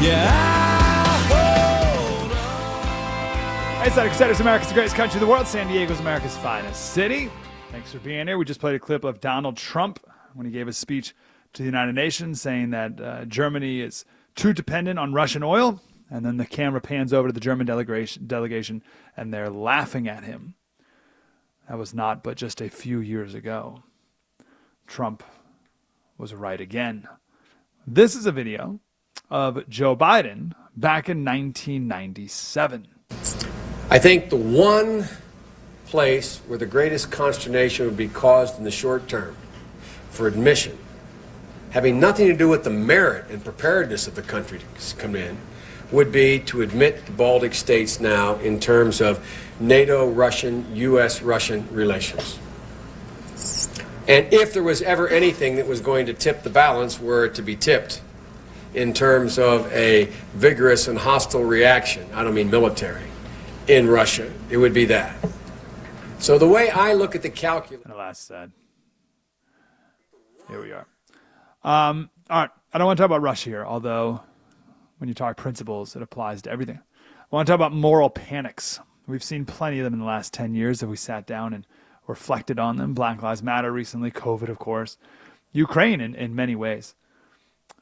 Yeah. Hey, Static Status, America's the greatest country in the world. San Diego's America's finest city. Thanks for being here. We just played a clip of Donald Trump when he gave a speech to the United Nations saying that uh, Germany is too dependent on Russian oil. And then the camera pans over to the German delegation, delegation and they're laughing at him. That was not but just a few years ago. Trump was right again. This is a video of Joe Biden back in 1997. I think the one place where the greatest consternation would be caused in the short term for admission having nothing to do with the merit and preparedness of the country to come in, would be to admit the Baltic states now in terms of NATO Russian, U.S. Russian relations. And if there was ever anything that was going to tip the balance, were it to be tipped in terms of a vigorous and hostile reaction, I don't mean military, in Russia, it would be that. So the way I look at the calculus. And the last said. Here we are. Um, all right. I don't want to talk about Russia here, although when you talk principles, it applies to everything. I want to talk about moral panics. We've seen plenty of them in the last 10 years if we sat down and reflected on them. Black Lives Matter recently, COVID, of course, Ukraine in, in many ways.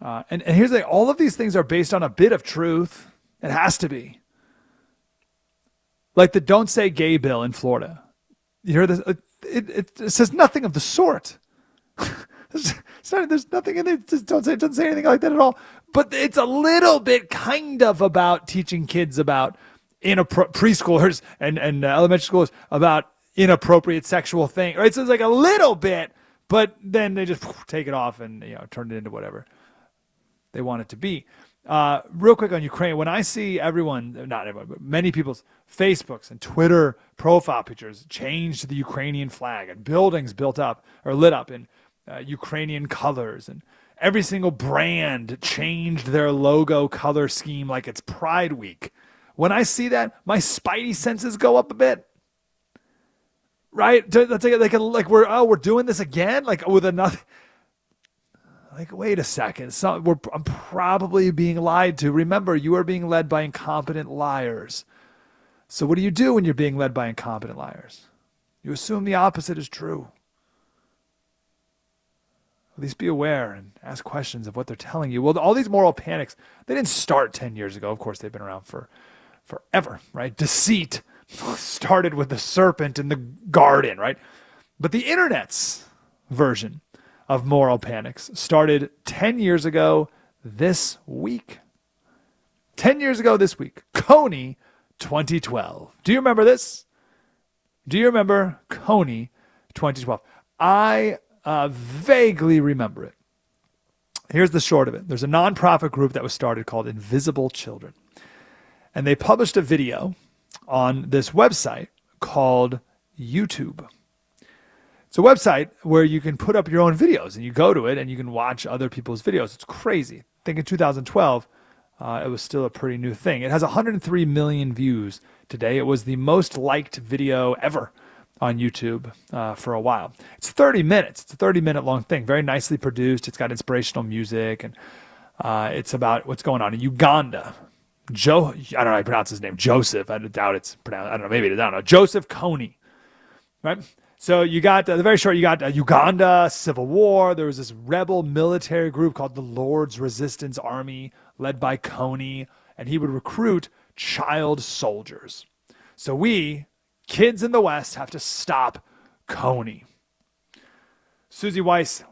Uh, and, and here's the thing all of these things are based on a bit of truth. It has to be. Like the Don't Say Gay bill in Florida. You hear this? It, it, it says nothing of the sort. Not, there's nothing in it. Just don't say, doesn't say anything like that at all. But it's a little bit kind of about teaching kids about inappro- preschoolers and, and uh, elementary schools about inappropriate sexual thing. Right? So it's like a little bit, but then they just take it off and you know turn it into whatever they want it to be. Uh, real quick on Ukraine, when I see everyone, not everyone, but many people's Facebooks and Twitter profile pictures changed to the Ukrainian flag and buildings built up or lit up in uh, Ukrainian colors, and every single brand changed their logo color scheme like it's Pride Week. When I see that, my spidey senses go up a bit. Right? That's like, like, like we're oh we're doing this again, like with another. Like wait a second, we're, I'm probably being lied to. Remember, you are being led by incompetent liars. So what do you do when you're being led by incompetent liars? You assume the opposite is true at least be aware and ask questions of what they're telling you. Well, all these moral panics, they didn't start 10 years ago. Of course, they've been around for forever, right? Deceit started with the serpent in the garden, right? But the internet's version of moral panics started 10 years ago this week. 10 years ago this week, Kony 2012. Do you remember this? Do you remember Kony 2012? I uh, vaguely remember it. Here's the short of it there's a nonprofit group that was started called Invisible Children. And they published a video on this website called YouTube. It's a website where you can put up your own videos and you go to it and you can watch other people's videos. It's crazy. I think in 2012, uh, it was still a pretty new thing. It has 103 million views today. It was the most liked video ever on YouTube uh, for a while. It's 30 minutes. It's a 30 minute long thing, very nicely produced. It's got inspirational music, and uh, it's about what's going on in Uganda. Joe, I don't know how you pronounce his name, Joseph. I doubt it's pronounced. I don't know, maybe it is. I don't know. Joseph Kony, right? So you got uh, the very short. You got uh, Uganda civil war. There was this rebel military group called the Lord's Resistance Army, led by Kony, and he would recruit child soldiers. So we, Kids in the West have to stop Kony. Suzy Weiss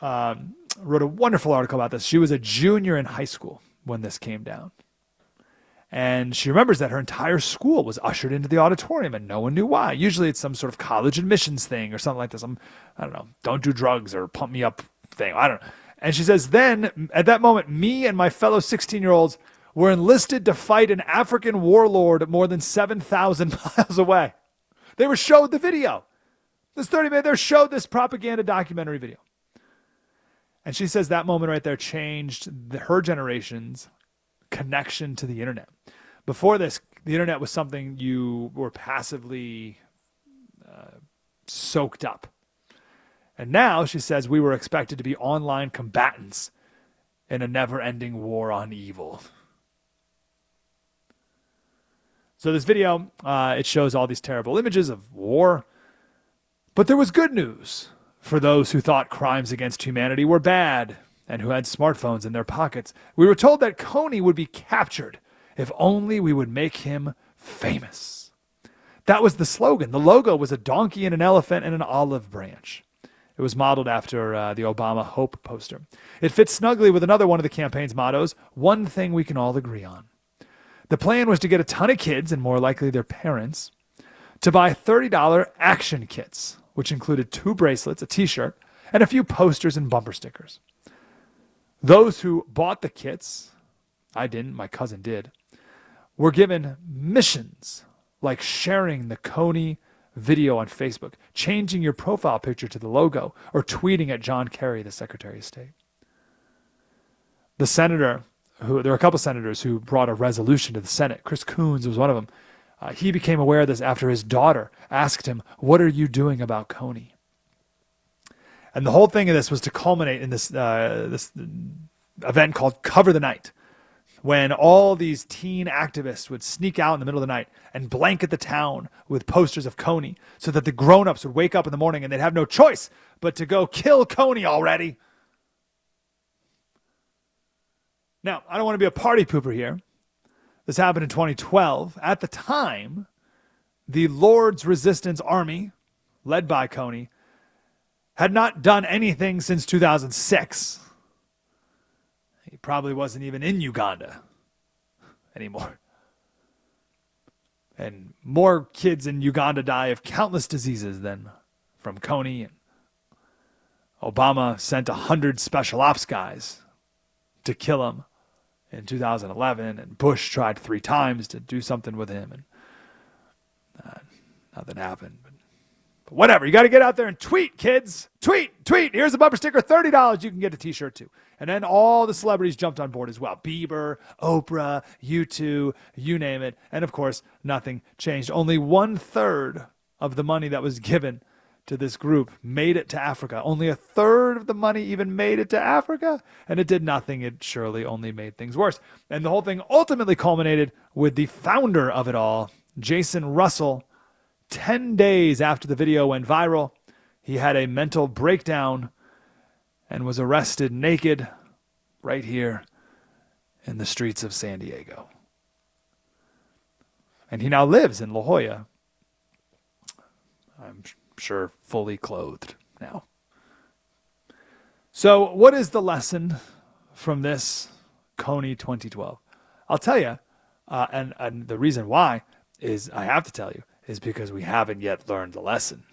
um, wrote a wonderful article about this. She was a junior in high school when this came down. And she remembers that her entire school was ushered into the auditorium and no one knew why. Usually it's some sort of college admissions thing or something like this. Some, I don't know, don't do drugs or pump me up thing. I don't know. And she says, then at that moment, me and my fellow 16 year olds were enlisted to fight an African warlord more than 7,000 miles away. They were showed the video. This 30 minute, they're showed this propaganda documentary video. And she says that moment right there changed the, her generation's connection to the internet. Before this, the internet was something you were passively uh, soaked up. And now she says we were expected to be online combatants in a never ending war on evil. So this video, uh, it shows all these terrible images of war. But there was good news for those who thought crimes against humanity were bad and who had smartphones in their pockets. We were told that Kony would be captured if only we would make him famous. That was the slogan. The logo was a donkey and an elephant and an olive branch. It was modeled after uh, the Obama Hope poster. It fits snugly with another one of the campaign's mottos one thing we can all agree on. The plan was to get a ton of kids, and more likely their parents, to buy $30 action kits, which included two bracelets, a t shirt, and a few posters and bumper stickers. Those who bought the kits, I didn't, my cousin did, were given missions like sharing the Kony video on Facebook, changing your profile picture to the logo, or tweeting at John Kerry, the Secretary of State. The senator, who there were a couple senators who brought a resolution to the Senate. Chris Coons was one of them. Uh, he became aware of this after his daughter asked him, "What are you doing about Kony?" And the whole thing of this was to culminate in this uh, this event called Cover the Night, when all these teen activists would sneak out in the middle of the night and blanket the town with posters of Kony so that the grown-ups would wake up in the morning and they'd have no choice but to go kill Kony already. Now, I don't want to be a party pooper here. This happened in 2012. At the time, the Lord's Resistance Army, led by Kony, had not done anything since 2006 he probably wasn't even in Uganda anymore. And more kids in Uganda die of countless diseases than from. And Obama sent 100 special ops guys to kill him in 2011. And Bush tried three times to do something with him. And uh, nothing happened. But whatever, you got to get out there and tweet, kids. Tweet, tweet. Here's a bumper sticker, $30. You can get a t shirt too. And then all the celebrities jumped on board as well Bieber, Oprah, U2, you name it. And of course, nothing changed. Only one third of the money that was given to this group made it to Africa. Only a third of the money even made it to Africa. And it did nothing. It surely only made things worse. And the whole thing ultimately culminated with the founder of it all, Jason Russell 10 days after the video went viral, he had a mental breakdown and was arrested naked right here in the streets of San Diego. And he now lives in La Jolla. I'm sure fully clothed now. So, what is the lesson from this Kony 2012? I'll tell you, uh, and, and the reason why is I have to tell you is because we haven't yet learned the lesson.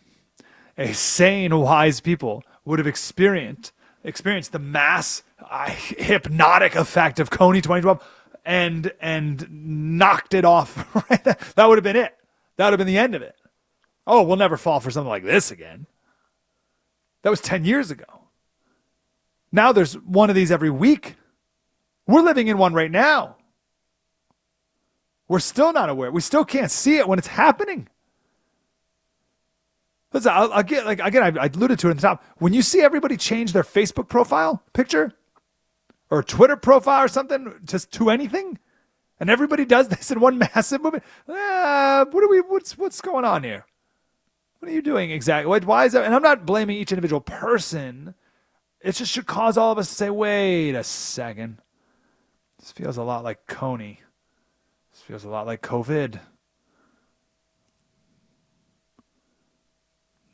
A sane, wise people would have experienced experienced the mass uh, hypnotic effect of Kony 2012 and and knocked it off. Right? That would have been it. That would have been the end of it. Oh, we'll never fall for something like this again. That was 10 years ago. Now there's one of these every week. We're living in one right now. We're still not aware. We still can't see it when it's happening. Listen, I'll, I'll get like again. I, I alluded to it at the top. When you see everybody change their Facebook profile picture or Twitter profile or something just to anything, and everybody does this in one massive movement, uh, what are we? What's what's going on here? What are you doing exactly? Why is that? And I'm not blaming each individual person. It just should cause all of us to say, "Wait a second. This feels a lot like Kony." Feels a lot like COVID.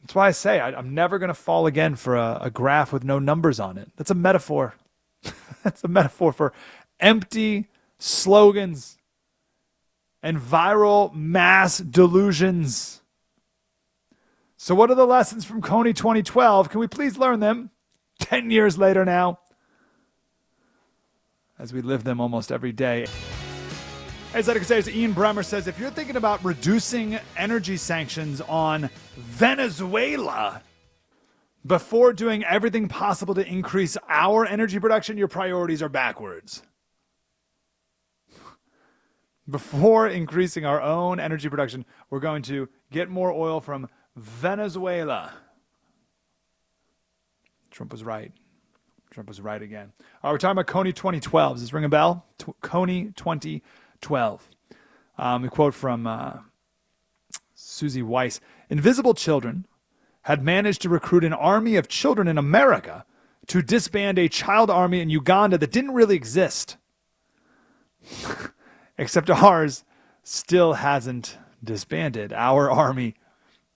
That's why I say I, am never going to fall again for a, a graph with no numbers on it. That's a metaphor. That's a metaphor for empty slogans and viral mass delusions. So, what are the lessons from Kony 2012? Can we please learn them 10 years later now? as we live them almost every day. As Zedek says, Ian Bremmer says if you're thinking about reducing energy sanctions on Venezuela before doing everything possible to increase our energy production, your priorities are backwards. Before increasing our own energy production, we're going to get more oil from Venezuela. Trump was right. Trump was right again. All right, we're talking about Kony 2012. Does this ring a bell? T- Kony 2012. Um, a quote from uh, Suzy Weiss Invisible children had managed to recruit an army of children in America to disband a child army in Uganda that didn't really exist. Except ours still hasn't disbanded. Our army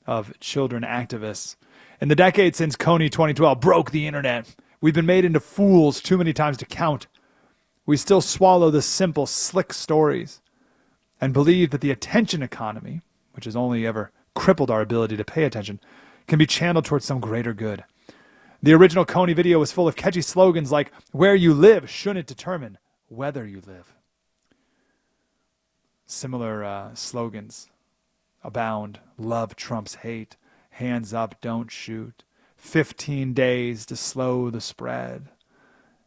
of children activists. In the decade since Kony 2012 broke the internet, we've been made into fools too many times to count. We still swallow the simple, slick stories and believe that the attention economy, which has only ever crippled our ability to pay attention, can be channeled towards some greater good. The original Kony video was full of catchy slogans like, Where you live shouldn't determine whether you live. Similar uh, slogans abound love trumps hate, hands up, don't shoot, 15 days to slow the spread,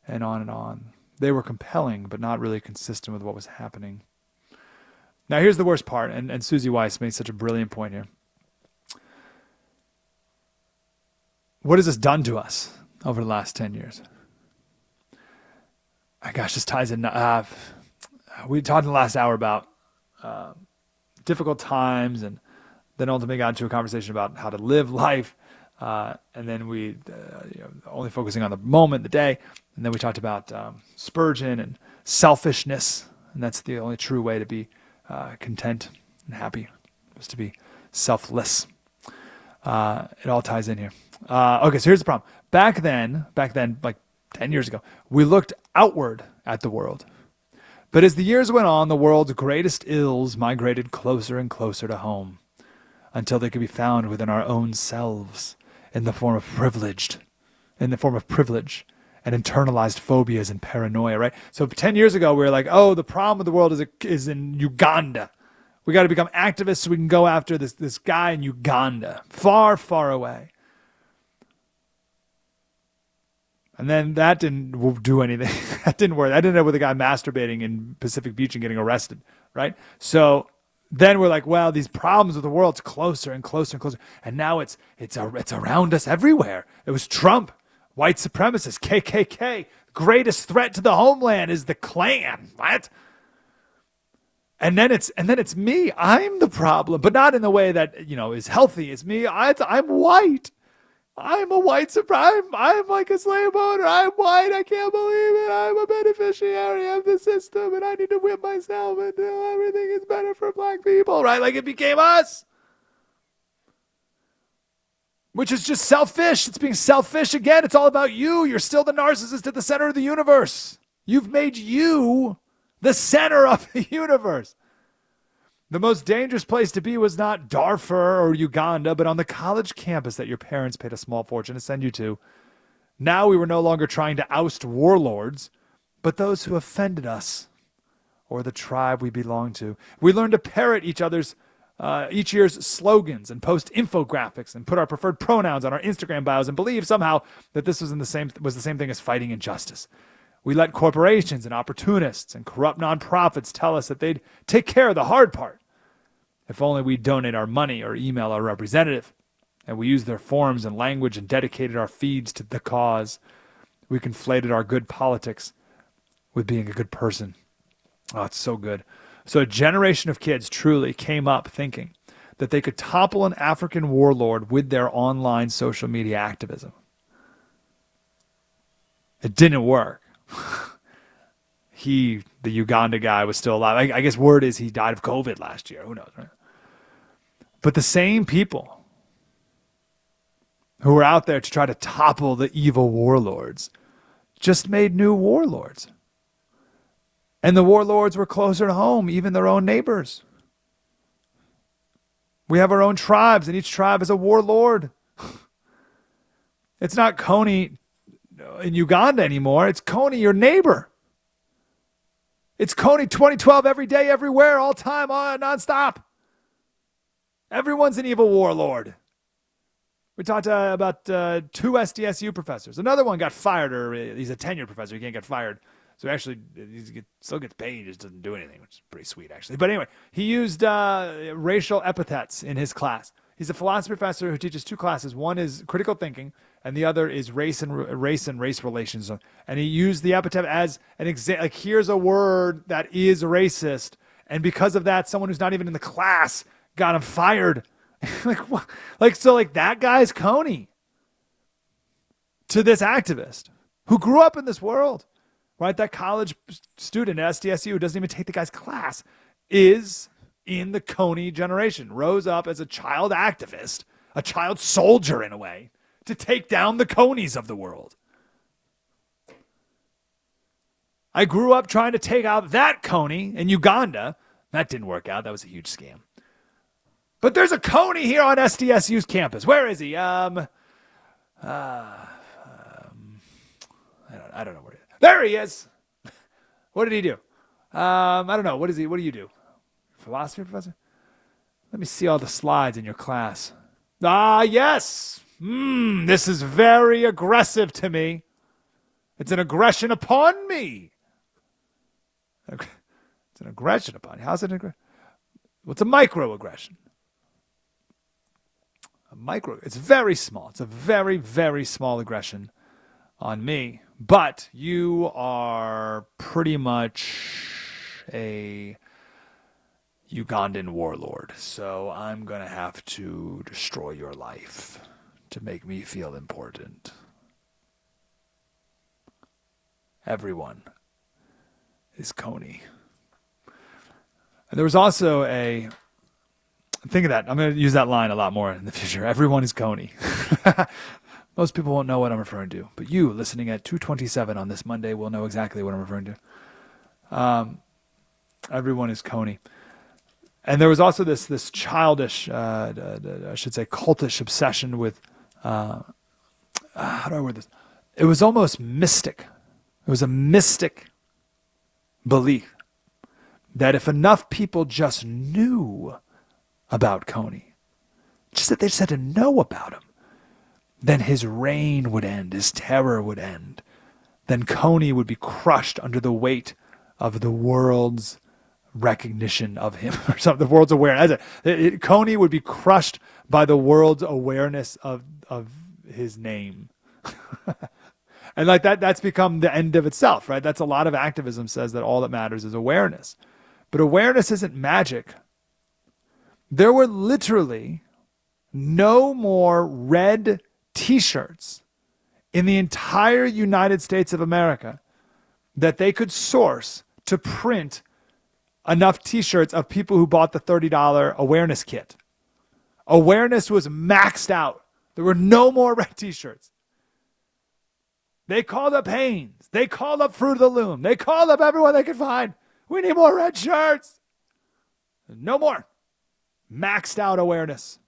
and on and on. They were compelling, but not really consistent with what was happening. Now, here's the worst part, and, and Suzy Weiss made such a brilliant point here. What has this done to us over the last 10 years? My gosh, this ties in. Uh, we talked in the last hour about uh, difficult times and then ultimately got into a conversation about how to live life. Uh, and then we uh, you know, only focusing on the moment, the day. And then we talked about um, Spurgeon and selfishness. And that's the only true way to be uh, content and happy, is to be selfless. Uh, it all ties in here. Uh, okay, so here's the problem. Back then, back then, like 10 years ago, we looked outward at the world. But as the years went on, the world's greatest ills migrated closer and closer to home until they could be found within our own selves in the form of privileged, in the form of privilege and internalized phobias and paranoia, right? So 10 years ago, we were like, oh, the problem with the world is, is in Uganda. We got to become activists so we can go after this, this guy in Uganda, far, far away. And then that didn't do anything. that didn't work. That ended up with a guy masturbating in Pacific Beach and getting arrested, right? So then we're like, well, these problems with the world's closer and closer and closer, and now it's it's it's around us everywhere. It was Trump, white supremacists, KKK. Greatest threat to the homeland is the Klan. What? And then it's and then it's me. I'm the problem, but not in the way that you know is healthy. It's me. I, I'm white. I'm a white supreme. I'm like a slave owner. I'm white. I can't believe it. I'm a beneficiary of the system, and I need to whip myself until everything is better for black people. Right? Like it became us, which is just selfish. It's being selfish again. It's all about you. You're still the narcissist at the center of the universe. You've made you the center of the universe. The most dangerous place to be was not Darfur or Uganda, but on the college campus that your parents paid a small fortune to send you to. Now we were no longer trying to oust warlords, but those who offended us or the tribe we belonged to. We learned to parrot each other's uh, each year's slogans and post infographics and put our preferred pronouns on our Instagram bios and believe somehow that this was in the same was the same thing as fighting injustice. We let corporations and opportunists and corrupt nonprofits tell us that they'd take care of the hard part. If only we donate our money or email our representative and we used their forms and language and dedicated our feeds to the cause. We conflated our good politics with being a good person. Oh, it's so good. So a generation of kids truly came up thinking that they could topple an African warlord with their online social media activism. It didn't work. he, the Uganda guy, was still alive. I, I, guess word is he died of COVID last year. Who knows, right? But the same people who were out there to try to topple the evil warlords just made new warlords. And the warlords were closer to home, even their own neighbors. We have our own tribes, and each tribe is a warlord. It's not Kony in Uganda anymore. It's Kony, your neighbor. It's Kony 2012 every day, everywhere, all time, on nonstop. Everyone's an evil warlord. We talked uh, about uh, two SDSU professors. Another one got fired, or uh, he's a tenured professor. He can't get fired. So actually, he still gets paid. He just doesn't do anything, which is pretty sweet, actually. But anyway, he used uh, racial epithets in his class. He's a philosophy professor who teaches two classes. One is critical thinking, and the other is race and race and race relations. And he used the epithet as an example. Like here's a word that is racist, and because of that, someone who's not even in the class got him fired. like what? Like so, like that guy's Kony to this activist who grew up in this world, right? That college student at SDSU who doesn't even take the guy's class is in the Kony generation, rose up as a child activist, a child soldier in a way, to take down the Konys of the world. I grew up trying to take out that Kony in Uganda. That didn't work out. That was a huge scam. But there's a Kony here on SDSU's campus. Where is he? Um, uh, um I don't, I don't know where he is. There he is. what did he do? Um, I don't know. What is he? What do you do? Philosophy professor? Let me see all the slides in your class. Ah, yes. Hmm, this is very aggressive to me. It's an aggression upon me. It's an aggression upon you. How's it? Aggr- What's a microaggression? A micro. It's very small. It's a very, very small aggression on me. But you are pretty much a Ugandan warlord. So I'm going to have to destroy your life to make me feel important. Everyone is Kony. And there was also a think of that. I'm going to use that line a lot more in the future. Everyone is Kony. Most people won't know what I'm referring to, but you listening at 2:27 on this Monday will know exactly what I'm referring to. Um, everyone is Kony, And there was also this this childish, uh, I should say, cultish obsession with. Uh, how do I word this? It was almost mystic. It was a mystic belief that if enough people just knew about Kony, just that they just had to know about him, then his reign would end, his terror would end. Then Kony would be crushed under the weight of the world's recognition of him or something, the world's awareness. Kony would be crushed by the world's awareness of, of his name. and like that, that's become the end of itself, right? That's a lot of activism says that all that matters is awareness. But awareness isn't magic. There were literally no more red t shirts in the entire United States of America that they could source to print enough t shirts of people who bought the $30 awareness kit. Awareness was maxed out. There were no more red t shirts. They called up Hanes. They called up Fruit of the Loom. They called up everyone they could find. We need more red shirts. No more. Maxed out awareness.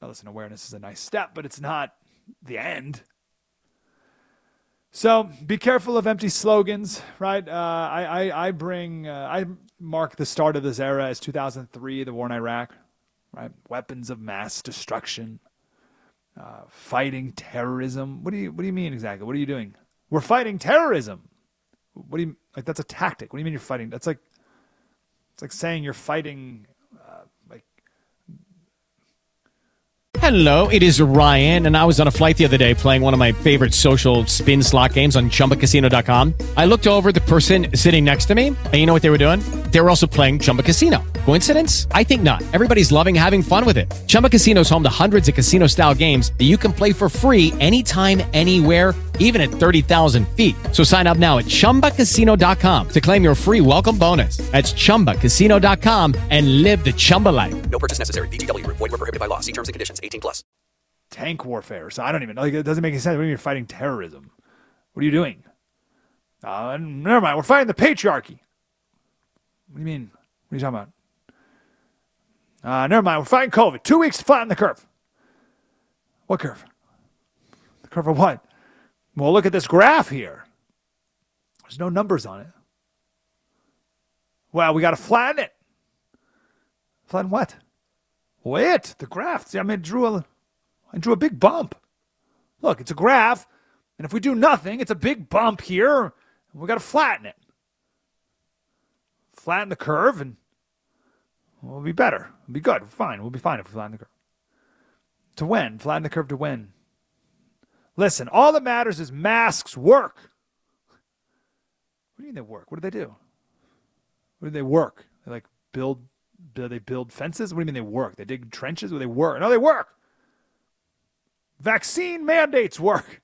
Now, listen, awareness is a nice step, but it's not the end. So be careful of empty slogans, right? Uh, I, I, I bring, uh, I mark the start of this era as 2003, the war in Iraq, right? Weapons of mass destruction, uh, fighting terrorism. What do you, what do you mean exactly? What are you doing? We're fighting terrorism. What do you like? That's a tactic. What do you mean you're fighting? That's like, it's like saying you're fighting like Hello, it is Ryan, and I was on a flight the other day playing one of my favorite social spin slot games on chumbacasino.com. I looked over the person sitting next to me, and you know what they were doing? They were also playing Chumba Casino. Coincidence? I think not. Everybody's loving having fun with it. Chumba Casino is home to hundreds of casino style games that you can play for free anytime, anywhere, even at 30,000 feet. So sign up now at chumbacasino.com to claim your free welcome bonus. That's chumbacasino.com and live the Chumba life. No purchase necessary. VGW. Void were prohibited by law. See terms and conditions. 18 plus. Tank warfare. So I don't even like it doesn't make any sense. What do you mean you're fighting terrorism? What are you doing? Uh, never mind. We're fighting the patriarchy. What do you mean? What are you talking about? Uh, never mind. We're fighting COVID. Two weeks to flatten the curve. What curve? The curve of what? Well, look at this graph here. There's no numbers on it. Well, we got to flatten it. Flatten what? Wait, the graph. See, I mean, drew a, I drew a big bump. Look, it's a graph, and if we do nothing, it's a big bump here. And we got to flatten it. Flatten the curve, and we'll be better. We'll be good. Fine. We'll be fine if we flatten the curve. To when? Flatten the curve to when? Listen, all that matters is masks work. What do you mean they work? What do they do? What do they work? They like build, do they build fences? What do you mean they work? They dig trenches? What they work? No, they work. Vaccine mandates work.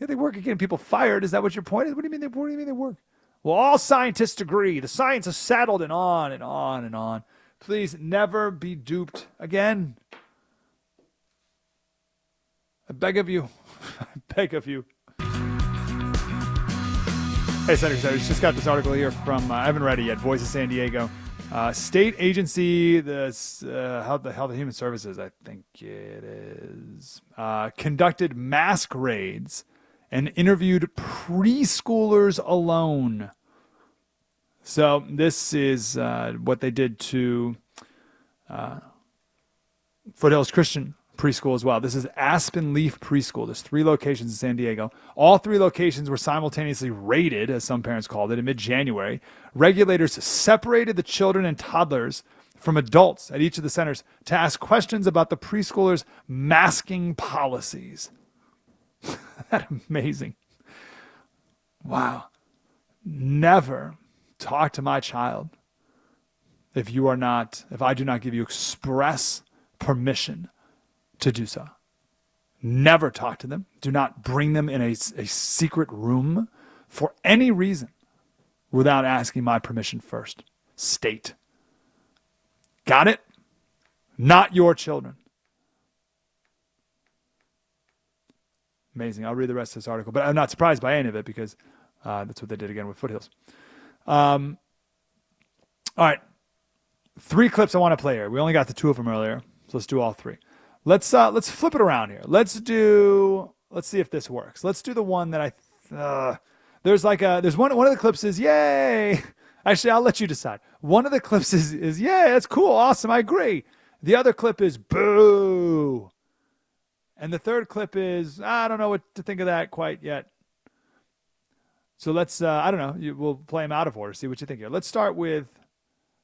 Yeah, they work at getting people fired. Is that what your point is? What do you mean they, what do you mean they work? Well, all scientists agree. The science is settled and on and on and on. Please never be duped again. I beg of you. I beg of you. Hey, Senator, I just got this article here from, uh, I haven't read it yet, Voice of San Diego. Uh, state agency, the uh, Health, the Health and Human Services, I think it is, uh, conducted mask raids and interviewed preschoolers alone. So this is uh, what they did to uh, Foothills Christian preschool as well. This is Aspen Leaf Preschool. There's three locations in San Diego. All three locations were simultaneously raided, as some parents called it, in mid January. Regulators separated the children and toddlers from adults at each of the centers to ask questions about the preschoolers' masking policies. that amazing. Wow. Never talk to my child if you are not, if I do not give you express permission to do so. Never talk to them. Do not bring them in a, a secret room for any reason without asking my permission first. State. Got it? Not your children. Amazing. I'll read the rest of this article, but I'm not surprised by any of it because uh, that's what they did again with Foothills. Um, all right. Three clips I want to play here. We only got the two of them earlier, so let's do all three. Let's uh, let's flip it around here. Let's do. Let's see if this works. Let's do the one that I. Uh, there's like a there's one one of the clips is yay. Actually, I'll let you decide. One of the clips is is yeah, that's cool, awesome, I agree. The other clip is boo. And the third clip is I don't know what to think of that quite yet. So let's uh, I don't know. You, we'll play them out of order. See what you think here. Let's start with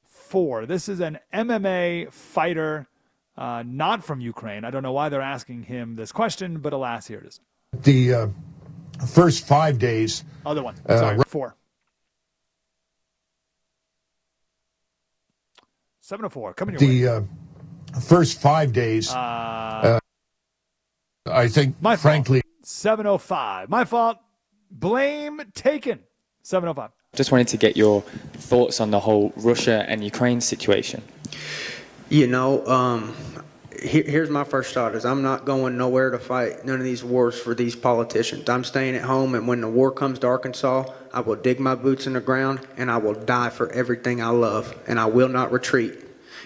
four. This is an MMA fighter uh, not from Ukraine. I don't know why they're asking him this question, but alas, here it is. The uh, first five days. Other one. Sorry, Uh, four. 704, coming your way. The uh, first five days. Uh, I think, my fault. frankly, 705. My fault. Blame taken. 705. Just wanted to get your thoughts on the whole Russia and Ukraine situation. You know, um, here, here's my first thought: is I'm not going nowhere to fight none of these wars for these politicians. I'm staying at home, and when the war comes to Arkansas, I will dig my boots in the ground, and I will die for everything I love, and I will not retreat.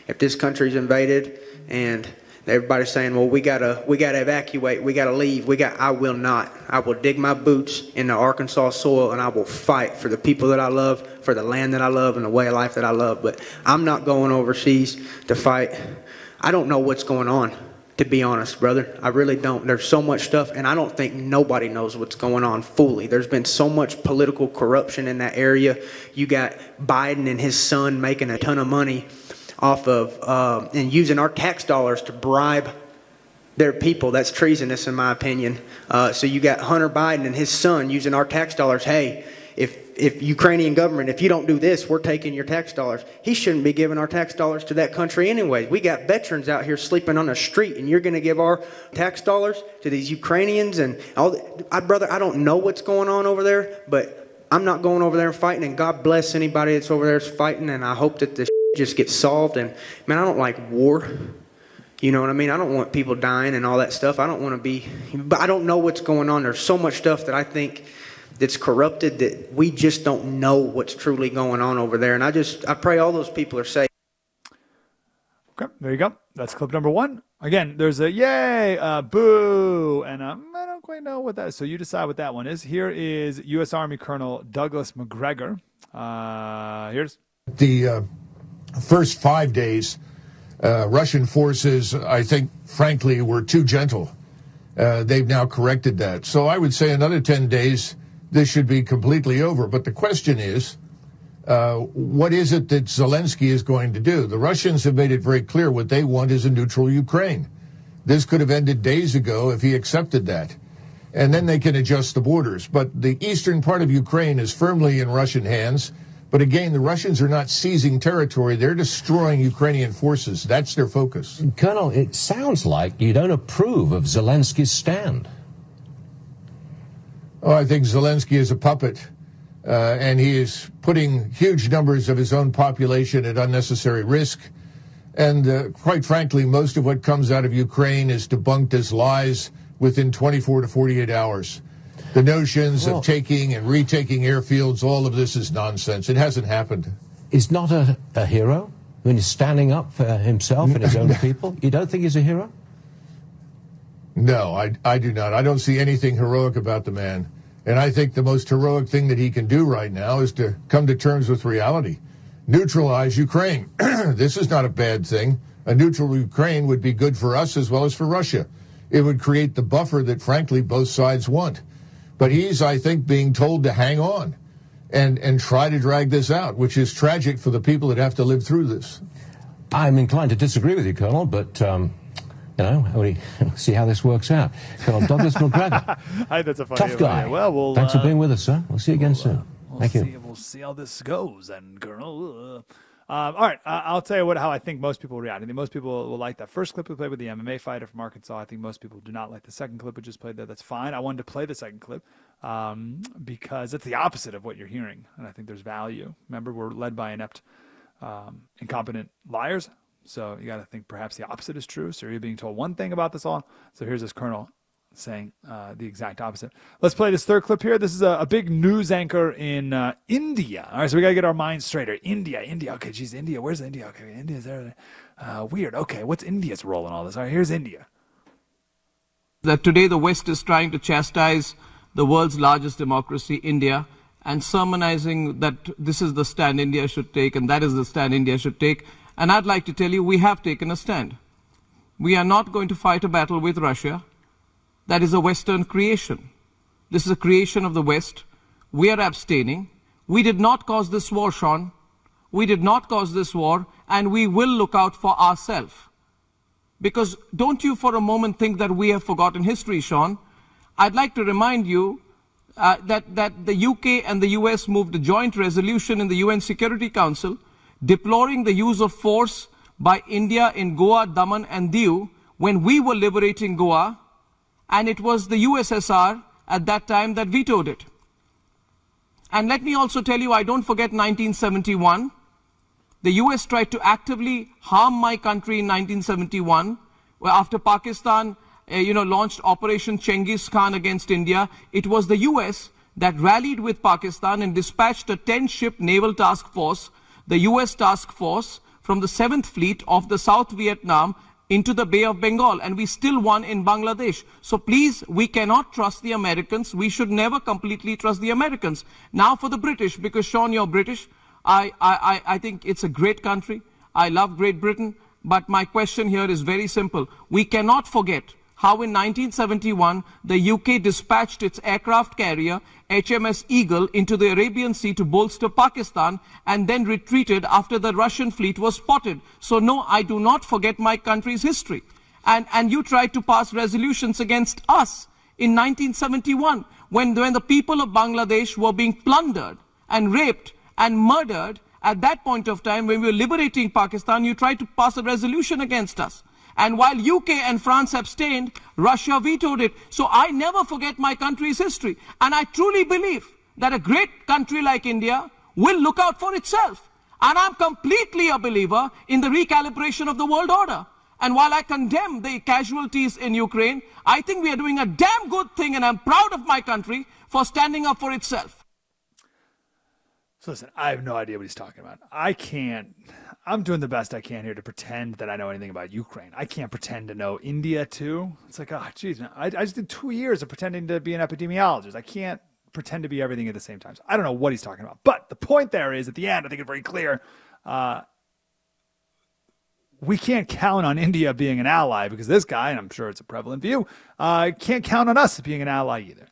If this country's invaded, and everybody's saying, "Well, we gotta, we gotta evacuate, we gotta leave," we got. I will not. I will dig my boots in the Arkansas soil, and I will fight for the people that I love, for the land that I love, and the way of life that I love. But I'm not going overseas to fight. I don't know what's going on, to be honest, brother. I really don't. There's so much stuff, and I don't think nobody knows what's going on fully. There's been so much political corruption in that area. You got Biden and his son making a ton of money off of uh, and using our tax dollars to bribe their people. That's treasonous, in my opinion. Uh, so you got Hunter Biden and his son using our tax dollars. Hey, if if Ukrainian government, if you don't do this, we're taking your tax dollars. He shouldn't be giving our tax dollars to that country anyway. We got veterans out here sleeping on the street, and you're going to give our tax dollars to these Ukrainians and all. I, brother, I don't know what's going on over there, but I'm not going over there and fighting. And God bless anybody that's over there fighting. And I hope that this just gets solved. And man, I don't like war. You know what I mean? I don't want people dying and all that stuff. I don't want to be, but I don't know what's going on. There's so much stuff that I think that's corrupted that we just don't know what's truly going on over there. And I just, I pray all those people are safe. Okay, there you go. That's clip number one. Again, there's a yay, a boo, and a, I don't quite know what that is. So you decide what that one is. Here is U.S. Army Colonel Douglas Macgregor. Uh, here's the uh, first five days, uh, Russian forces, I think, frankly, were too gentle. Uh, they've now corrected that. So I would say another 10 days, this should be completely over. But the question is, uh, what is it that Zelensky is going to do? The Russians have made it very clear what they want is a neutral Ukraine. This could have ended days ago if he accepted that. And then they can adjust the borders. But the eastern part of Ukraine is firmly in Russian hands. But again, the Russians are not seizing territory. They're destroying Ukrainian forces. That's their focus. Colonel, it sounds like you don't approve of Zelensky's stand. Oh, I think Zelensky is a puppet. Uh, and he is putting huge numbers of his own population at unnecessary risk. And uh, quite frankly, most of what comes out of Ukraine is debunked as lies within 24 to 48 hours. The notions Well- of taking and retaking airfields, all of this is nonsense. It hasn't happened. He's not a, a hero when he's standing up for himself and his own people. You don't think he's a hero? No, I, I do not. I don't see anything heroic about the man. And I think the most heroic thing that he can do right now is to come to terms with reality. Neutralize Ukraine. this is not a bad thing. A neutral Ukraine would be good for us as well as for Russia. It would create the buffer that, frankly, both sides want. But he's, I think, being told to hang on and, and try to drag this out, which is tragic for the people that have to live through this. I'm inclined to disagree with you, Colonel, but, um, you know, we see how this works out. Colonel Douglas Macgregor, I think that's a funny tough guy. idea. Well, we'll Thanks uh, for being with us, sir. We'll see you again soon. We'll Thank see, you. We'll see how this goes, and Colonel. Uh, um, all right, uh, I'll tell you what how I think most people react. I think most people will like that first clip we played with the MMA fighter from Arkansas. I think most people do not like the second clip we just played there. That's fine. I wanted to play the second clip um, because it's the opposite of what you're hearing, and I think there's value. Remember, we're led by inept, um, incompetent liars. So you got to think perhaps the opposite is true. So you're being told one thing about this all. So here's this colonel saying uh, the exact opposite. Let's play this third clip here. This is a, a big news anchor in uh, India. All right, so we got to get our minds straighter. India, India. Okay, geez, India. Where's India? Okay, India's there. Uh, weird. Okay, what's India's role in all this? All right, here's India. that today the West is trying to chastise the world's largest democracy, India, and sermonizing that this is the stand India should take and that is the stand India should take. And I'd like to tell you, we have taken a stand. We are not going to fight a battle with Russia. That is a Western creation. This is a creation of the West. We are abstaining. We did not cause this war, Sean. We did not cause this war, and we will look out for ourselves. Because don't you for a moment think that we have forgotten history, Sean? I'd like to remind you uh, that, that the UK and the US moved a joint resolution in the UN Security Council deploring the use of force by India in Goa, Daman and Diu when we were liberating Goa, and it was the USSR at that time that vetoed it. And let me also tell you, I don't forget 1971. The US tried to actively harm my country in 1971, where after Pakistan, uh, you know, launched Operation Chengiz Khan against India, it was the US that rallied with Pakistan and dispatched a 10-ship naval task force, the US task force, from the 7th Fleet of the South Vietnam into the Bay of Bengal, and we still won in Bangladesh. So please, we cannot trust the Americans. We should never completely trust the Americans. Now for the British, because Sean, you're British. I, I, I think it's a great country. I love Great Britain. But my question here is very simple. We cannot forget how in 1971 the UK dispatched its aircraft carrier HMS Eagle into the Arabian Sea to bolster Pakistan and then retreated after the Russian fleet was spotted. So no, I do not forget my country's history. And, and you tried to pass resolutions against us in 1971 when, when the people of Bangladesh were being plundered and raped and murdered at that point of time when we were liberating Pakistan, you tried to pass a resolution against us. And while UK and France abstained, Russia vetoed it. So I never forget my country's history. And I truly believe that a great country like India will look out for itself. And I'm completely a believer in the recalibration of the world order. And while I condemn the casualties in Ukraine, I think we are doing a damn good thing and I'm proud of my country for standing up for itself. So listen, I have no idea what he's talking about. I can't. I'm doing the best I can here to pretend that I know anything about Ukraine. I can't pretend to know India too. It's like, oh, geez, man, I, I just did two years of pretending to be an epidemiologist. I can't pretend to be everything at the same time. So I don't know what he's talking about. But the point there is, at the end, I think it's very clear. Uh, we can't count on India being an ally because this guy, and I'm sure it's a prevalent view, uh, can't count on us being an ally either.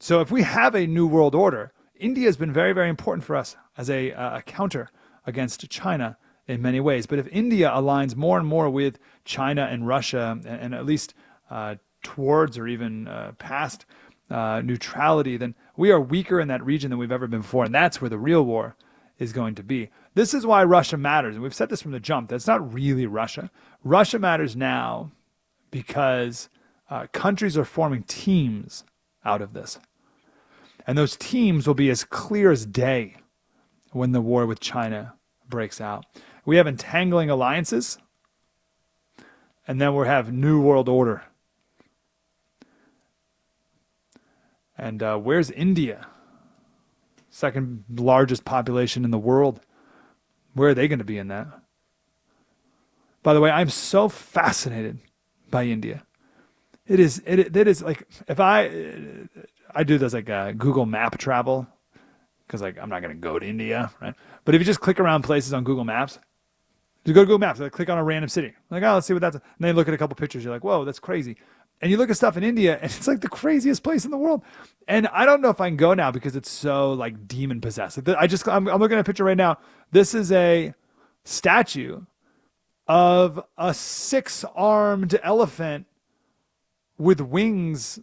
So if we have a new world order, India has been very, very important for us as a, a counter against China in many ways. But if India aligns more and more with China and Russia, and, and at least uh, towards or even uh, past uh, neutrality, then we are weaker in that region than we've ever been before. And that's where the real war is going to be. This is why Russia matters. And we've said this from the jump. That's not really Russia. Russia matters now because uh, countries are forming teams out of this. And those teams will be as clear as day when the war with China breaks out. We have entangling alliances, and then we'll have New World Order. And uh, where's India? Second largest population in the world. Where are they going to be in that? By the way, I'm so fascinated by India. It is it, it is like if I I do this like uh, Google Map travel because like I'm not gonna go to India, right? But if you just click around places on Google Maps, you go to Google Maps, like click on a random city, like oh let's see what that's, and then you look at a couple pictures, you're like whoa that's crazy, and you look at stuff in India, and it's like the craziest place in the world, and I don't know if I can go now because it's so like demon possessed. I just I'm, I'm looking at a picture right now. This is a statue of a six armed elephant with wings.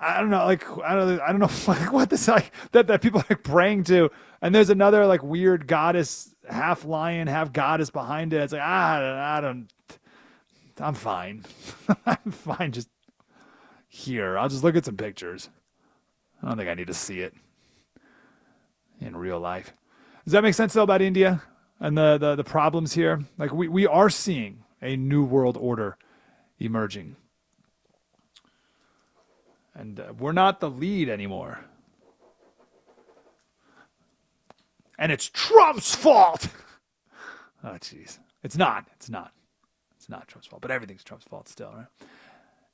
I don't know, like I don't, I don't know, like what this like that that people are like praying to, and there's another like weird goddess, half lion, half goddess behind it. It's like ah, I don't, I'm fine, I'm fine, just here. I'll just look at some pictures. I don't think I need to see it in real life. Does that make sense though about India and the the, the problems here? Like we we are seeing a new world order emerging and uh, we're not the lead anymore. And it's Trump's fault. oh, jeez. It's not. It's not. It's not Trump's fault, but everything's Trump's fault still, right?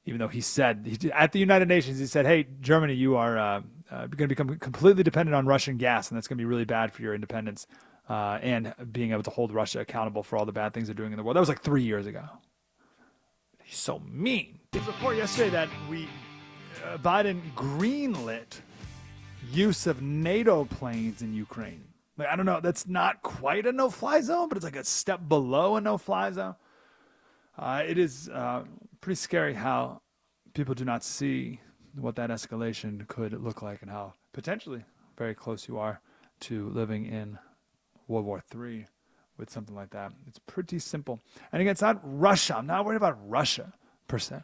Even though he said he, at the United Nations, he said, "Hey, Germany, you are uh, uh, going to become completely dependent on Russian gas, and that's going to be really bad for your independence uh, and being able to hold Russia accountable for all the bad things they're doing in the world." That was like three years ago. He's so mean. There was a report yesterday that we uh, Biden greenlit use of NATO planes in Ukraine. Like, I don't know, that's not quite a no fly zone, but it's like a step below a no fly zone. Uh, it is uh, pretty scary how people do not see what that escalation could look like and how potentially very close you are to living in World War III with something like that. It's pretty simple. And again, it's not Russia. I'm not worried about Russia per se.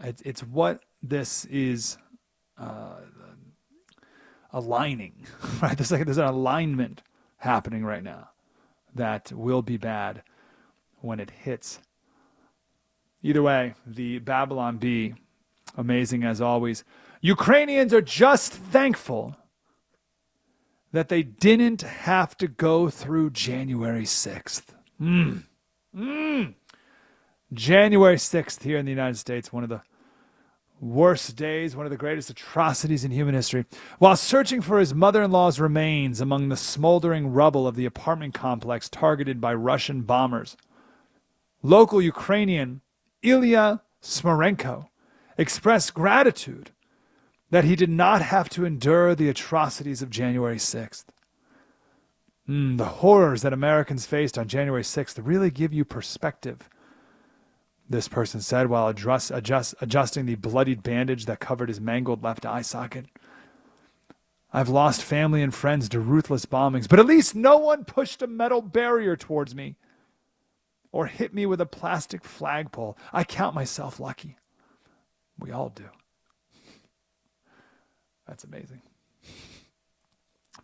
It's, it's what this is uh, aligning, right? There's like there's an alignment happening right now that will be bad when it hits. Either way, the Babylon Bee, amazing as always. Ukrainians are just thankful that they didn't have to go through January 6th. Mm. Mm. January 6th here in the United States, one of the worst days, one of the greatest atrocities in human history. While searching for his mother in law's remains among the smoldering rubble of the apartment complex targeted by Russian bombers, local Ukrainian Ilya Smorenko expressed gratitude that he did not have to endure the atrocities of January 6th. Mm, the horrors that Americans faced on January 6th really give you perspective this person said while adjust, adjust, adjusting the bloodied bandage that covered his mangled left eye socket. I've lost family and friends to ruthless bombings, but at least no one pushed a metal barrier towards me or hit me with a plastic flagpole. I count myself lucky. We all do. That's amazing.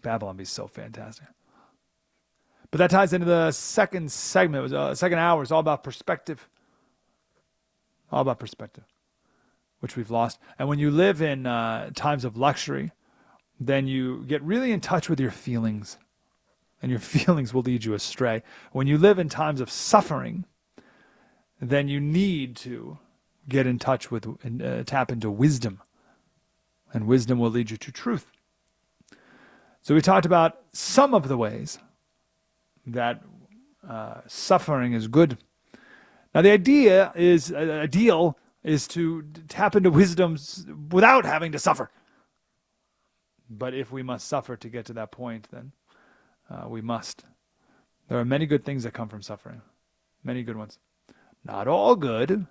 Babylon Bee so fantastic. But that ties into the second segment. It was uh, second hour. It's all about perspective. All about perspective, which we've lost. And when you live in uh, times of luxury, then you get really in touch with your feelings, and your feelings will lead you astray. When you live in times of suffering, then you need to get in touch with and uh, tap into wisdom, and wisdom will lead you to truth. So we talked about some of the ways that uh, suffering is good. Now the idea is uh, ideal is to tap into wisdom without having to suffer. But if we must suffer to get to that point, then uh, we must. There are many good things that come from suffering, many good ones. Not all good,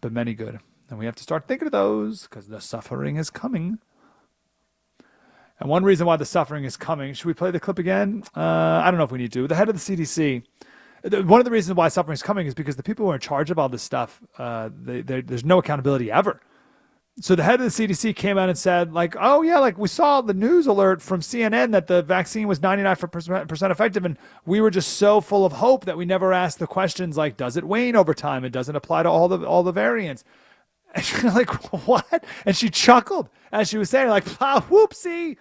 but many good. And we have to start thinking of those because the suffering is coming. And one reason why the suffering is coming, should we play the clip again? Uh, I don't know if we need to. The head of the CDC, one of the reasons why suffering is coming is because the people who are in charge of all this stuff, uh, they, there's no accountability ever so the head of the CDC came out and said, like, oh yeah, like we saw the news alert from CNN that the vaccine was 99% effective, and we were just so full of hope that we never asked the questions like, does it wane over time? It doesn't apply to all the all the variants. And she's like, what? And she chuckled as she was saying, like, whoopsie.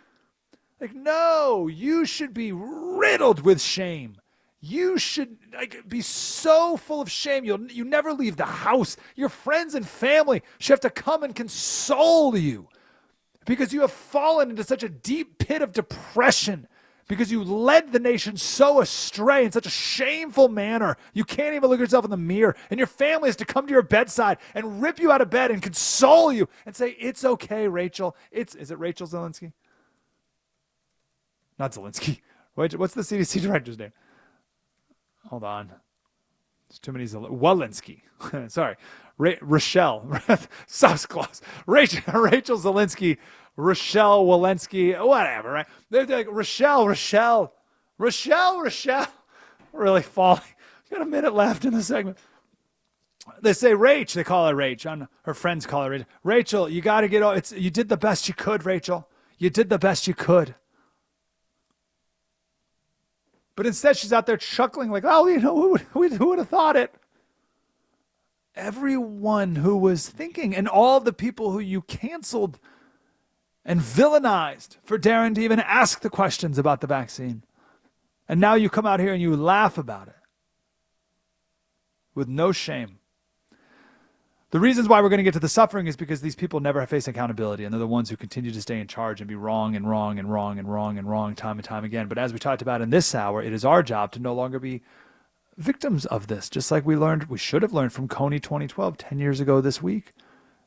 Like, no, you should be riddled with shame you should like be so full of shame. You'll you never leave the house. Your friends and family should have to come and console you because you have fallen into such a deep pit of depression because you led the nation so astray in such a shameful manner. You can't even look yourself in the mirror and your family has to come to your bedside and rip you out of bed and console you and say it's okay rachel. It's is it rachel zelensky not zelensky what's the cdc director's name Hold on. There's too many. Zel- Walensky. Sorry. Ra- Rochelle. Sauce. Rachel, Rachel Zelensky. Rochelle Walensky. Whatever, right? They're like, Rochelle, Rochelle. Rochelle, Rochelle. Really falling. Got a minute left in the segment. They say Rach. They call her Rach. On her friends call her Rachel. Rachel, you got to get. It's you did the best you could, Rachel. You did the best you could. But instead, she's out there chuckling, like, oh, you know, who, who, who would have thought it? Everyone who was thinking, and all the people who you canceled and villainized for daring to even ask the questions about the vaccine. And now you come out here and you laugh about it with no shame. The reasons why we're going to get to the suffering is because these people never face accountability, and they're the ones who continue to stay in charge and be wrong and wrong and wrong and wrong and wrong time and time again. But as we talked about in this hour, it is our job to no longer be victims of this, just like we learned, we should have learned from Kony 2012, 10 years ago this week.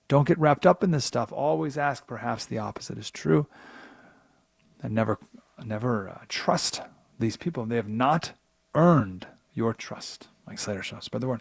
Don't get wrapped up in this stuff. Always ask, perhaps the opposite is true. And never, never uh, trust these people. They have not earned your trust. Mike Slater Show. Spread the word.